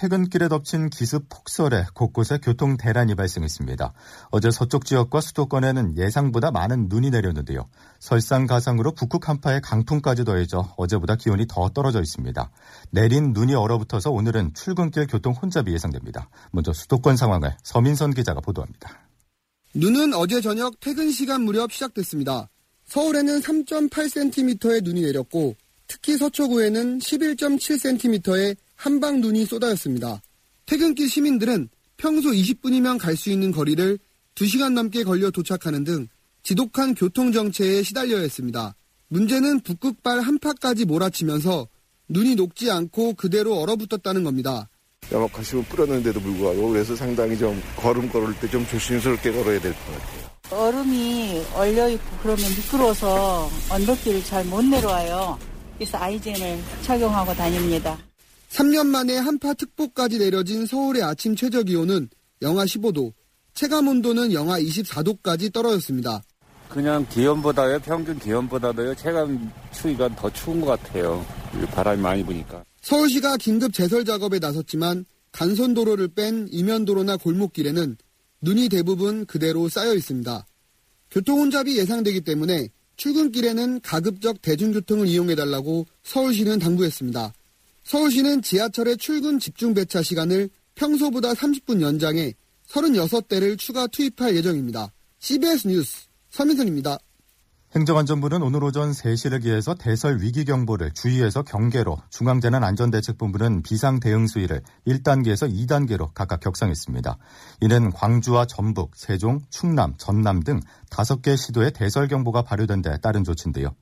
퇴근길에 덮친 기습 폭설에 곳곳에 교통 대란이 발생했습니다. 어제 서쪽 지역과 수도권에는 예상보다 많은 눈이 내렸는데요. 설상가상으로 북극 한파에 강풍까지 더해져 어제보다 기온이 더 떨어져 있습니다. 내린 눈이 얼어붙어서 오늘은 출근길 교통 혼잡이 예상됩니다. 먼저 수도권 상황을 서민선 기자가 보도합니다. 눈은 어제 저녁 퇴근 시간 무렵 시작됐습니다. 서울에는 3.8cm의 눈이 내렸고 특히 서초구에는 11.7cm의 한방 눈이 쏟아졌습니다. 퇴근길 시민들은 평소 20분이면 갈 수 있는 거리를 2시간 넘게 걸려 도착하는 등 지독한 교통정체에 시달려야 했습니다. 문제는 북극발 한파까지 몰아치면서 눈이 녹지 않고 그대로 얼어붙었다는 겁니다. 영업하시면 뿌렸는데도 불구하고 그래서 상당히 좀 걸음 걸을 때 좀 조심스럽게 걸어야 될 것 같아요. 얼음이 얼려 있고 그러면 미끄러워서 언덕길을 잘 못 내려와요. 그래서 아이젠을 착용하고 다닙니다. 3년 만에 한파 특보까지 내려진 서울의 아침 최저 기온은 영하 15도, 체감 온도는 영하 24도까지 떨어졌습니다. 그냥 기온보다요, 평균 기온보다도요, 체감 추위가 더 추운 것 같아요. 바람이 많이 부니까. 서울시가 긴급 제설 작업에 나섰지만 간선도로를 뺀 이면도로나 골목길에는 눈이 대부분 그대로 쌓여 있습니다. 교통 혼잡이 예상되기 때문에 출근길에는 가급적 대중교통을 이용해달라고 서울시는 당부했습니다. 서울시는 지하철의 출근 집중 배차 시간을 평소보다 30분 연장해 36대를 추가 투입할 예정입니다. CBS 뉴스 서민선입니다. 행정안전부는 오늘 오전 3시를 기해서 대설 위기 경보를 주의에서 경계로 중앙재난안전대책본부는 비상대응 수위를 1단계에서 2단계로 각각 격상했습니다. 이는 광주와 전북, 세종, 충남, 전남 등 5개 시도에 대설 경보가 발효된 데 따른 조치인데요.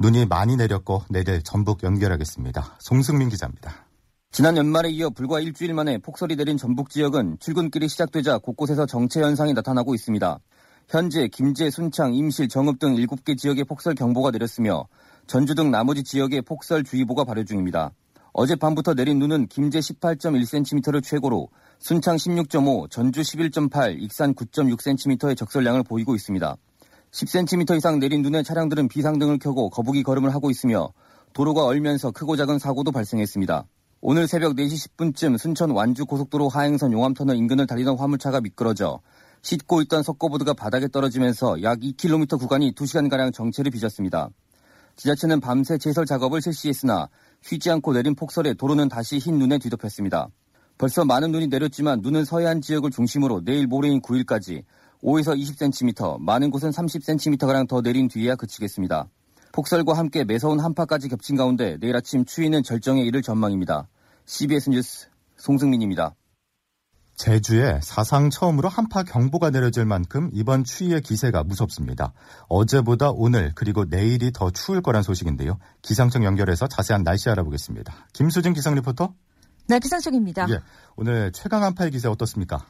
눈이 많이 내렸고 내릴 전북 연결하겠습니다. 송승민 기자입니다. 지난 연말에 이어 불과 일주일 만에 폭설이 내린 전북 지역은 출근길이 시작되자 곳곳에서 정체 현상이 나타나고 있습니다. 현재 김제, 순창, 임실, 정읍 등 7개 지역에 폭설 경보가 내렸으며 전주 등 나머지 지역에 폭설 주의보가 발효 중입니다. 어젯밤부터 내린 눈은 김제 18.1cm를 최고로 순창 16.5, 전주 11.8, 익산 9.6cm의 적설량을 보이고 있습니다. 10cm 이상 내린 눈에 차량들은 비상등을 켜고 거북이 걸음을 하고 있으며 도로가 얼면서 크고 작은 사고도 발생했습니다. 오늘 새벽 4시 10분쯤 순천 완주 고속도로 하행선 용암터널 인근을 달리던 화물차가 미끄러져 싣고 있던 석고보드가 바닥에 떨어지면서 약 2km 구간이 2시간가량 정체를 빚었습니다. 지자체는 밤새 제설 작업을 실시했으나 쉬지 않고 내린 폭설에 도로는 다시 흰 눈에 뒤덮였습니다. 벌써 많은 눈이 내렸지만 눈은 서해안 지역을 중심으로 내일 모레인 9일까지 5에서 20cm, 많은 곳은 30cm가량 더 내린 뒤에야 그치겠습니다. 폭설과 함께 매서운 한파까지 겹친 가운데 내일 아침 추위는 절정에 이를 전망입니다. CBS 뉴스 송승민입니다. 제주에 사상 처음으로 한파 경보가 내려질 만큼 이번 추위의 기세가 무섭습니다. 어제보다 오늘 그리고 내일이 더 추울 거란 소식인데요. 기상청 연결해서 자세한 날씨 알아보겠습니다. 김수진 기상 리포터. 네, 기상청입니다. 예, 오늘 최강 한파의 기세 어떻습니까?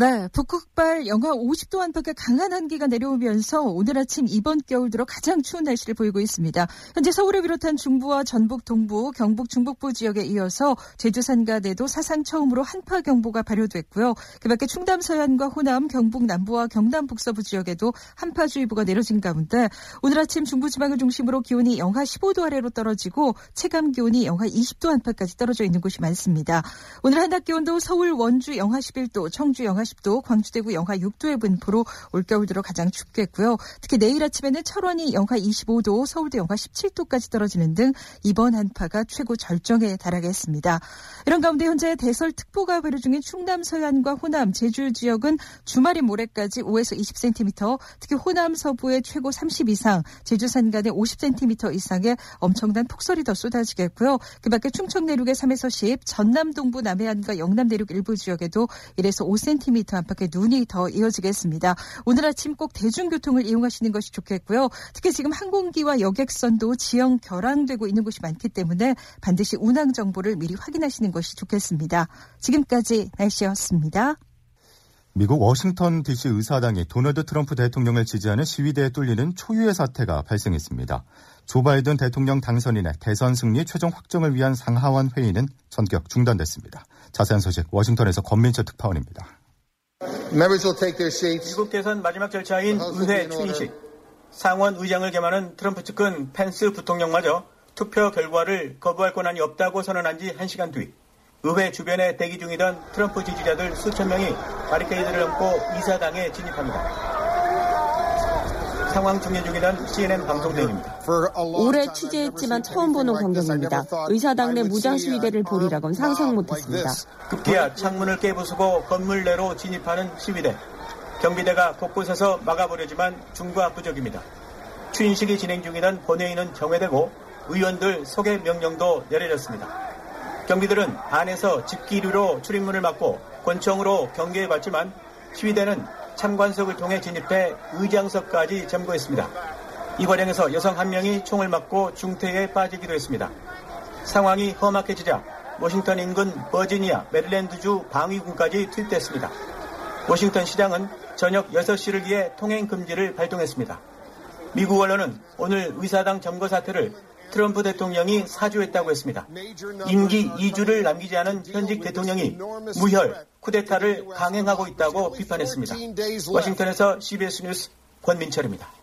네, 북극발 영하 50도 안팎의 강한 한기가 내려오면서 오늘 아침 이번 겨울 들어 가장 추운 날씨를 보이고 있습니다. 현재 서울을 비롯한 중부와 전북 동부, 경북 중북부 지역에 이어서 제주 산간에도 사상 처음으로 한파 경보가 발효됐고요. 그밖에 충남 서해안과 호남, 경북 남부와 경남 북서부 지역에도 한파주의보가 내려진 가운데 오늘 아침 중부지방을 중심으로 기온이 영하 15도 아래로 떨어지고 체감 기온이 영하 20도 안팎까지 떨어져 있는 곳이 많습니다. 오늘 한낮 기온도 서울 원주 영하 11도, 청주 영하 10도, 광주 대구 영하 6도의 분포로 올겨울 들어 가장 춥겠고요. 특히 내일 아침에는 철원이 영하 25도, 서울도 영하 17도까지 떨어지는 등 이번 한파가 최고 절정에 달하겠습니다. 이런 가운데 현재 대설특보가 발효 중인 충남 서해안과 호남, 제주 지역은 주말인 모레까지 5에서 20cm, 특히 호남 서부의 최고 30 이상, 제주 산간에 50cm 이상의 엄청난 폭설이 더 쏟아지겠고요. 그 밖에 충청 내륙의 3에서 10, 전남 동부 남해안과 영남 내륙 일부 지역에도 1에서 5cm 안팎의 눈이 더 이어지겠습니다. 오늘 아침 꼭 대중교통을 이용하시는 것이 좋겠고요. 특히 지금 항공기와 여객선도 지형 결항되고 있는 곳이 많기 때문에 반드시 운항 정보를 미리 확인하시는 것이 좋겠습니다. 지금까지 날씨였습니다. 미국 워싱턴 DC 의사당이 도널드 트럼프 대통령을 지지하는 시위대에 뚫리는 초유의 사태가 발생했습니다. 조 바이든 대통령 당선인의 대선 승리 최종 확정을 위한 상하원 회의는 전격 중단됐습니다. 자세한 소식 워싱턴에서 권민철 특파원입니다. 미국 대선 마지막 절차인 의회 추인식. 상원 의장을 겸하는 트럼프 측은 펜스 부통령마저 투표 결과를 거부할 권한이 없다고 선언한 지 1시간 뒤 의회 주변에 대기 중이던 트럼프 지지자들 수천 명이 바리케이드를 넘고 이사당에 진입합니다. 상황 중계 중이던 CNN 방송대입니다 올해 취재했지만 처음 보는 광경입니다. 의사당 내 무장 시위대를 보리라곤 상상 못했습니다. 급기야 창문을 깨부수고 건물 내로 진입하는 시위대. 경비대가 곳곳에서 막아보려지만 중과부적입니다. 추인식이 진행 중이던 본회의는 정회되고 의원들 소개 명령도 내려졌습니다. 경비들은 안에서 집기류로 출입문을 막고 권총으로 경계해 봤지만 시위대는 참관석을 통해 진입해 의장석까지 점거했습니다. 이 과정에서 여성 한 명이 총을 맞고 중태에 빠지기도 했습니다. 상황이 험악해지자 워싱턴 인근 버지니아, 메릴랜드주 방위군까지 투입됐습니다. 워싱턴 시장은 저녁 6시를 위해 통행 금지를 발동했습니다. 미국 언론은 오늘 의사당 점거 사태를 트럼프 대통령이 사주했다고 했습니다. 임기 2주를 남기지 않은 현직 대통령이 무혈, 쿠데타를 강행하고 있다고 비판했습니다. 워싱턴에서 CBS 뉴스 권민철입니다.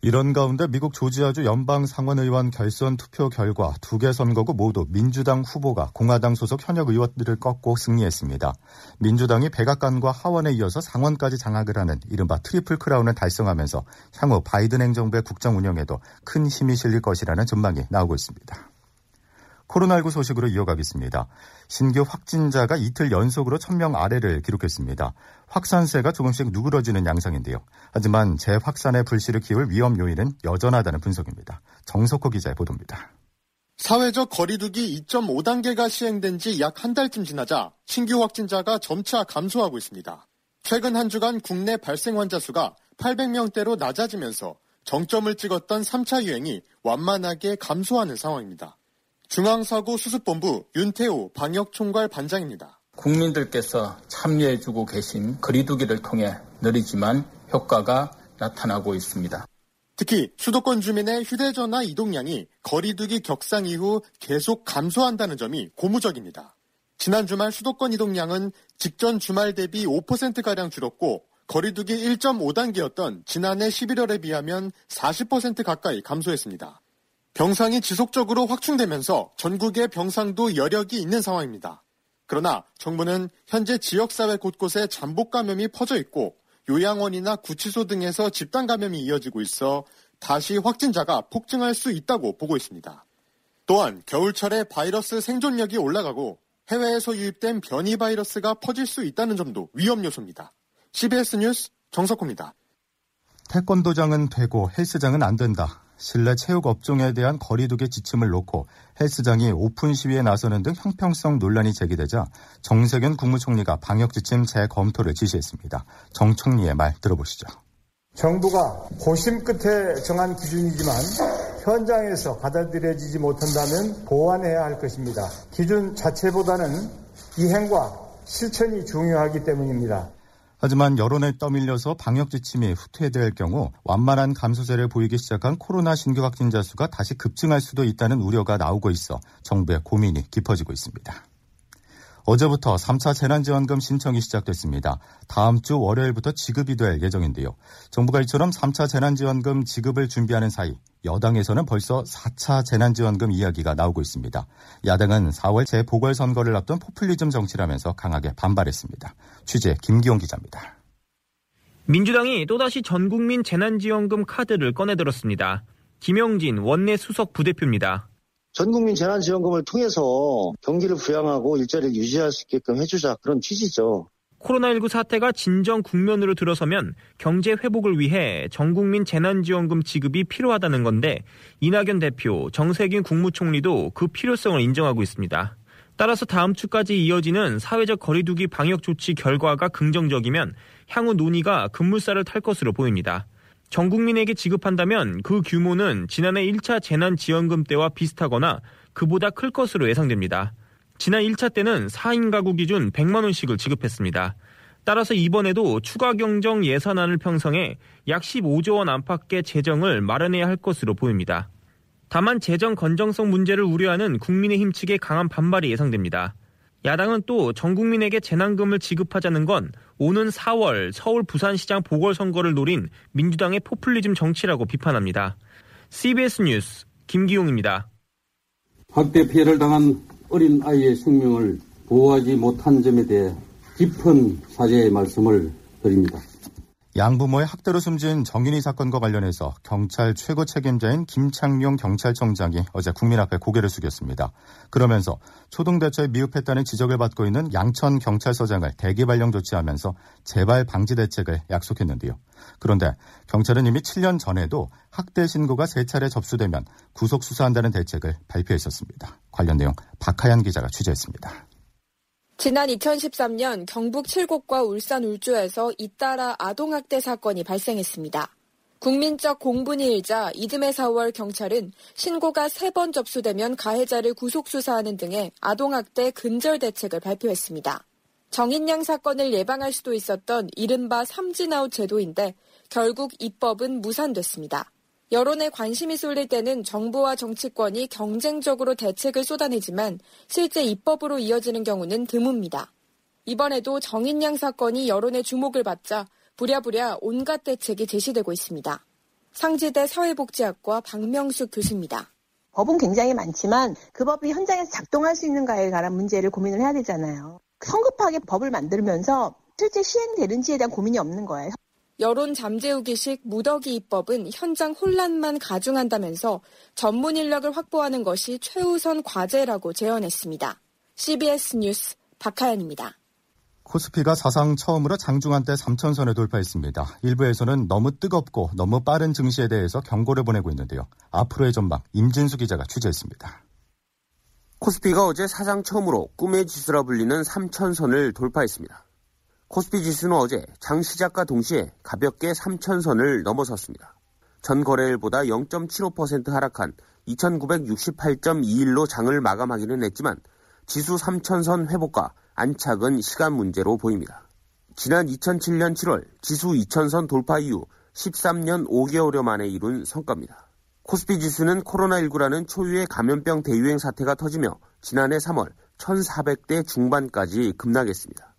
이런 가운데 미국 조지아주 연방 상원의원 결선 투표 결과 두 개 선거구 모두 민주당 후보가 공화당 소속 현역 의원들을 꺾고 승리했습니다. 민주당이 백악관과 하원에 이어서 상원까지 장악을 하는 이른바 트리플 크라운을 달성하면서 향후 바이든 행정부의 국정 운영에도 큰 힘이 실릴 것이라는 전망이 나오고 있습니다. 코로나19 소식으로 이어가겠습니다. 신규 확진자가 이틀 연속으로 1000명 아래를 기록했습니다. 확산세가 조금씩 누그러지는 양상인데요. 하지만 재확산의 불씨를 키울 위험 요인은 여전하다는 분석입니다. 정석호 기자의 보도입니다. 사회적 거리두기 2.5단계가 시행된 지 약 한 달쯤 지나자 신규 확진자가 점차 감소하고 있습니다. 최근 한 주간 국내 발생 환자 수가 800명대로 낮아지면서 정점을 찍었던 3차 유행이 완만하게 감소하는 상황입니다. 중앙사고수습본부 윤태호 방역총괄 반장입니다. 국민들께서 참여해주고 계신 거리두기를 통해 느리지만 효과가 나타나고 있습니다. 특히 수도권 주민의 휴대전화 이동량이 거리두기 격상 이후 계속 감소한다는 점이 고무적입니다. 지난 주말 수도권 이동량은 직전 주말 대비 5%가량 줄었고 거리두기 1.5단계였던 지난해 11월에 비하면 40% 가까이 감소했습니다. 병상이 지속적으로 확충되면서 전국의 병상도 여력이 있는 상황입니다. 그러나 정부는 현재 지역사회 곳곳에 잠복 감염이 퍼져 있고 요양원이나 구치소 등에서 집단 감염이 이어지고 있어 다시 확진자가 폭증할 수 있다고 보고 있습니다. 또한 겨울철에 바이러스 생존력이 올라가고 해외에서 유입된 변이 바이러스가 퍼질 수 있다는 점도 위험 요소입니다. CBS 뉴스 정석호입니다. 태권도장은 되고 헬스장은 안 된다. 실내 체육 업종에 대한 거리두기 지침을 놓고 헬스장이 오픈 시위에 나서는 등 형평성 논란이 제기되자 정세균 국무총리가 방역 지침 재검토를 지시했습니다. 정 총리의 말 들어보시죠. 정부가 고심 끝에 정한 기준이지만 현장에서 받아들여지지 못한다면 보완해야 할 것입니다. 기준 자체보다는 이행과 실천이 중요하기 때문입니다. 하지만 여론에 떠밀려서 방역 지침이 후퇴될 경우 완만한 감소세를 보이기 시작한 코로나 신규 확진자 수가 다시 급증할 수도 있다는 우려가 나오고 있어 정부의 고민이 깊어지고 있습니다. 어제부터 3차 재난지원금 신청이 시작됐습니다. 다음 주 월요일부터 지급이 될 예정인데요. 정부가 이처럼 3차 재난지원금 지급을 준비하는 사이 여당에서는 벌써 4차 재난지원금 이야기가 나오고 있습니다. 야당은 4월 재보궐선거를 앞둔 포퓰리즘 정치라면서 강하게 반발했습니다. 취재 김기용 기자입니다. 민주당이 또다시 전국민 재난지원금 카드를 꺼내들었습니다. 김영진 원내 수석 부대표입니다. 전국민 재난지원금을 통해서 경기를 부양하고 일자리를 유지할 수 있게끔 해주자 그런 취지죠. 코로나19 사태가 진정 국면으로 들어서면 경제 회복을 위해 전국민 재난지원금 지급이 필요하다는 건데 이낙연 대표, 정세균 국무총리도 그 필요성을 인정하고 있습니다. 따라서 다음 주까지 이어지는 사회적 거리두기 방역 조치 결과가 긍정적이면 향후 논의가 급물살을 탈 것으로 보입니다. 전 국민에게 지급한다면 그 규모는 지난해 1차 재난지원금 때와 비슷하거나 그보다 클 것으로 예상됩니다. 지난 1차 때는 4인 가구 기준 100만 원씩을 지급했습니다. 따라서 이번에도 추가 경정 예산안을 편성해 약 15조 원 안팎의 재정을 마련해야 할 것으로 보입니다. 다만 재정 건정성 문제를 우려하는 국민의힘 측의 강한 반발이 예상됩니다. 야당은 또 전 국민에게 재난금을 지급하자는 건 오는 4월 서울 부산시장 보궐선거를 노린 민주당의 포퓰리즘 정치라고 비판합니다. CBS 뉴스 김기용입니다. 학대 피해를 당한 어린 아이의 생명을 보호하지 못한 점에 대해 깊은 사죄의 말씀을 드립니다. 양부모의 학대로 숨진 정인이 사건과 관련해서 경찰 최고 책임자인 김창룡 경찰청장이 어제 국민 앞에 고개를 숙였습니다. 그러면서 초동대처에 미흡했다는 지적을 받고 있는 양천 경찰서장을 대기 발령 조치하면서 재발 방지 대책을 약속했는데요. 그런데 경찰은 이미 7년 전에도 학대 신고가 세 차례 접수되면 구속 수사한다는 대책을 발표했었습니다. 관련 내용 박하연 기자가 취재했습니다. 지난 2013년 경북 칠곡과 울산 울주에서 잇따라 아동학대 사건이 발생했습니다. 국민적 공분이 일자 이듬해 4월 경찰은 신고가 3번 접수되면 가해자를 구속수사하는 등의 아동학대 근절 대책을 발표했습니다. 정인양 사건을 예방할 수도 있었던 이른바 삼진아웃 제도인데 결국 입법은 무산됐습니다. 여론에 관심이 쏠릴 때는 정부와 정치권이 경쟁적으로 대책을 쏟아내지만 실제 입법으로 이어지는 경우는 드뭅니다. 이번에도 정인양 사건이 여론의 주목을 받자 부랴부랴 온갖 대책이 제시되고 있습니다. 상지대 사회복지학과 박명숙 교수입니다. 법은 굉장히 많지만 그 법이 현장에서 작동할 수 있는가에 관한 문제를 고민을 해야 되잖아요. 성급하게 법을 만들면서 실제 시행되는지에 대한 고민이 없는 거예요. 여론 잠재우기식 무더기 입법은 현장 혼란만 가중한다면서 전문 인력을 확보하는 것이 최우선 과제라고 제언했습니다. CBS 뉴스 박하연입니다. 코스피가 사상 처음으로 장중한 때 3천선에 돌파했습니다. 일부에서는 너무 뜨겁고 너무 빠른 증시에 대해서 경고를 보내고 있는데요. 앞으로의 전망 임진수 기자가 취재했습니다. 코스피가 어제 사상 처음으로 꿈의 지수라 불리는 3천선을 돌파했습니다. 코스피 지수는 어제 장 시작과 동시에 가볍게 3천선을 넘어섰습니다. 전 거래일보다 0.75% 하락한 2968.21로 장을 마감하기는 했지만 지수 3천선 회복과 안착은 시간 문제로 보입니다. 지난 2007년 7월 지수 2천선 돌파 이후 13년 5개월여 만에 이룬 성과입니다. 코스피 지수는 코로나19라는 초유의 감염병 대유행 사태가 터지며 지난해 3월 1,400대 중반까지 급락했습니다.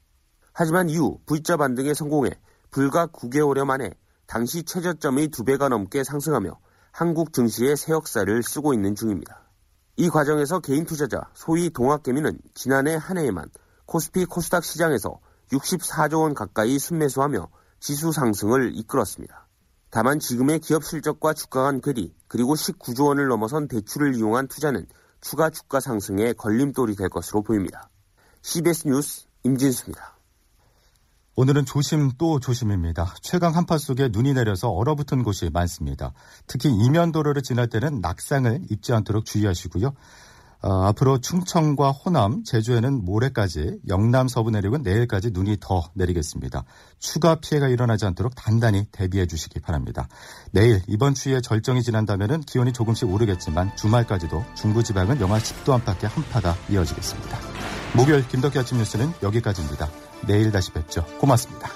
하지만 이후 V자 반등에 성공해 불과 9개월여 만에 당시 최저점의 2배가 넘게 상승하며 한국 증시의 새 역사를 쓰고 있는 중입니다. 이 과정에서 개인 투자자, 소위 동학개미는 지난해 한 해에만 코스피 코스닥 시장에서 64조 원 가까이 순매수하며 지수 상승을 이끌었습니다. 다만 지금의 기업 실적과 주가 간 괴리 그리고 19조 원을 넘어선 대출을 이용한 투자는 추가 주가 상승에 걸림돌이 될 것으로 보입니다. CBS 뉴스 임진수입니다. 오늘은 조심 또 조심입니다. 최강 한파 속에 눈이 내려서 얼어붙은 곳이 많습니다. 특히 이면도로를 지날 때는 낙상을 입지 않도록 주의하시고요. 어, 앞으로 충청과 호남, 제주에는 모레까지, 영남 서부 내륙은 내일까지 눈이 더 내리겠습니다. 추가 피해가 일어나지 않도록 단단히 대비해 주시기 바랍니다. 내일 이번 추위에 절정이 지난다면 기온이 조금씩 오르겠지만 주말까지도 중부지방은 영하 10도 안팎의 한파가 이어지겠습니다. 목요일 김덕기 아침 뉴스는 여기까지입니다. 내일 다시 뵙죠. 고맙습니다.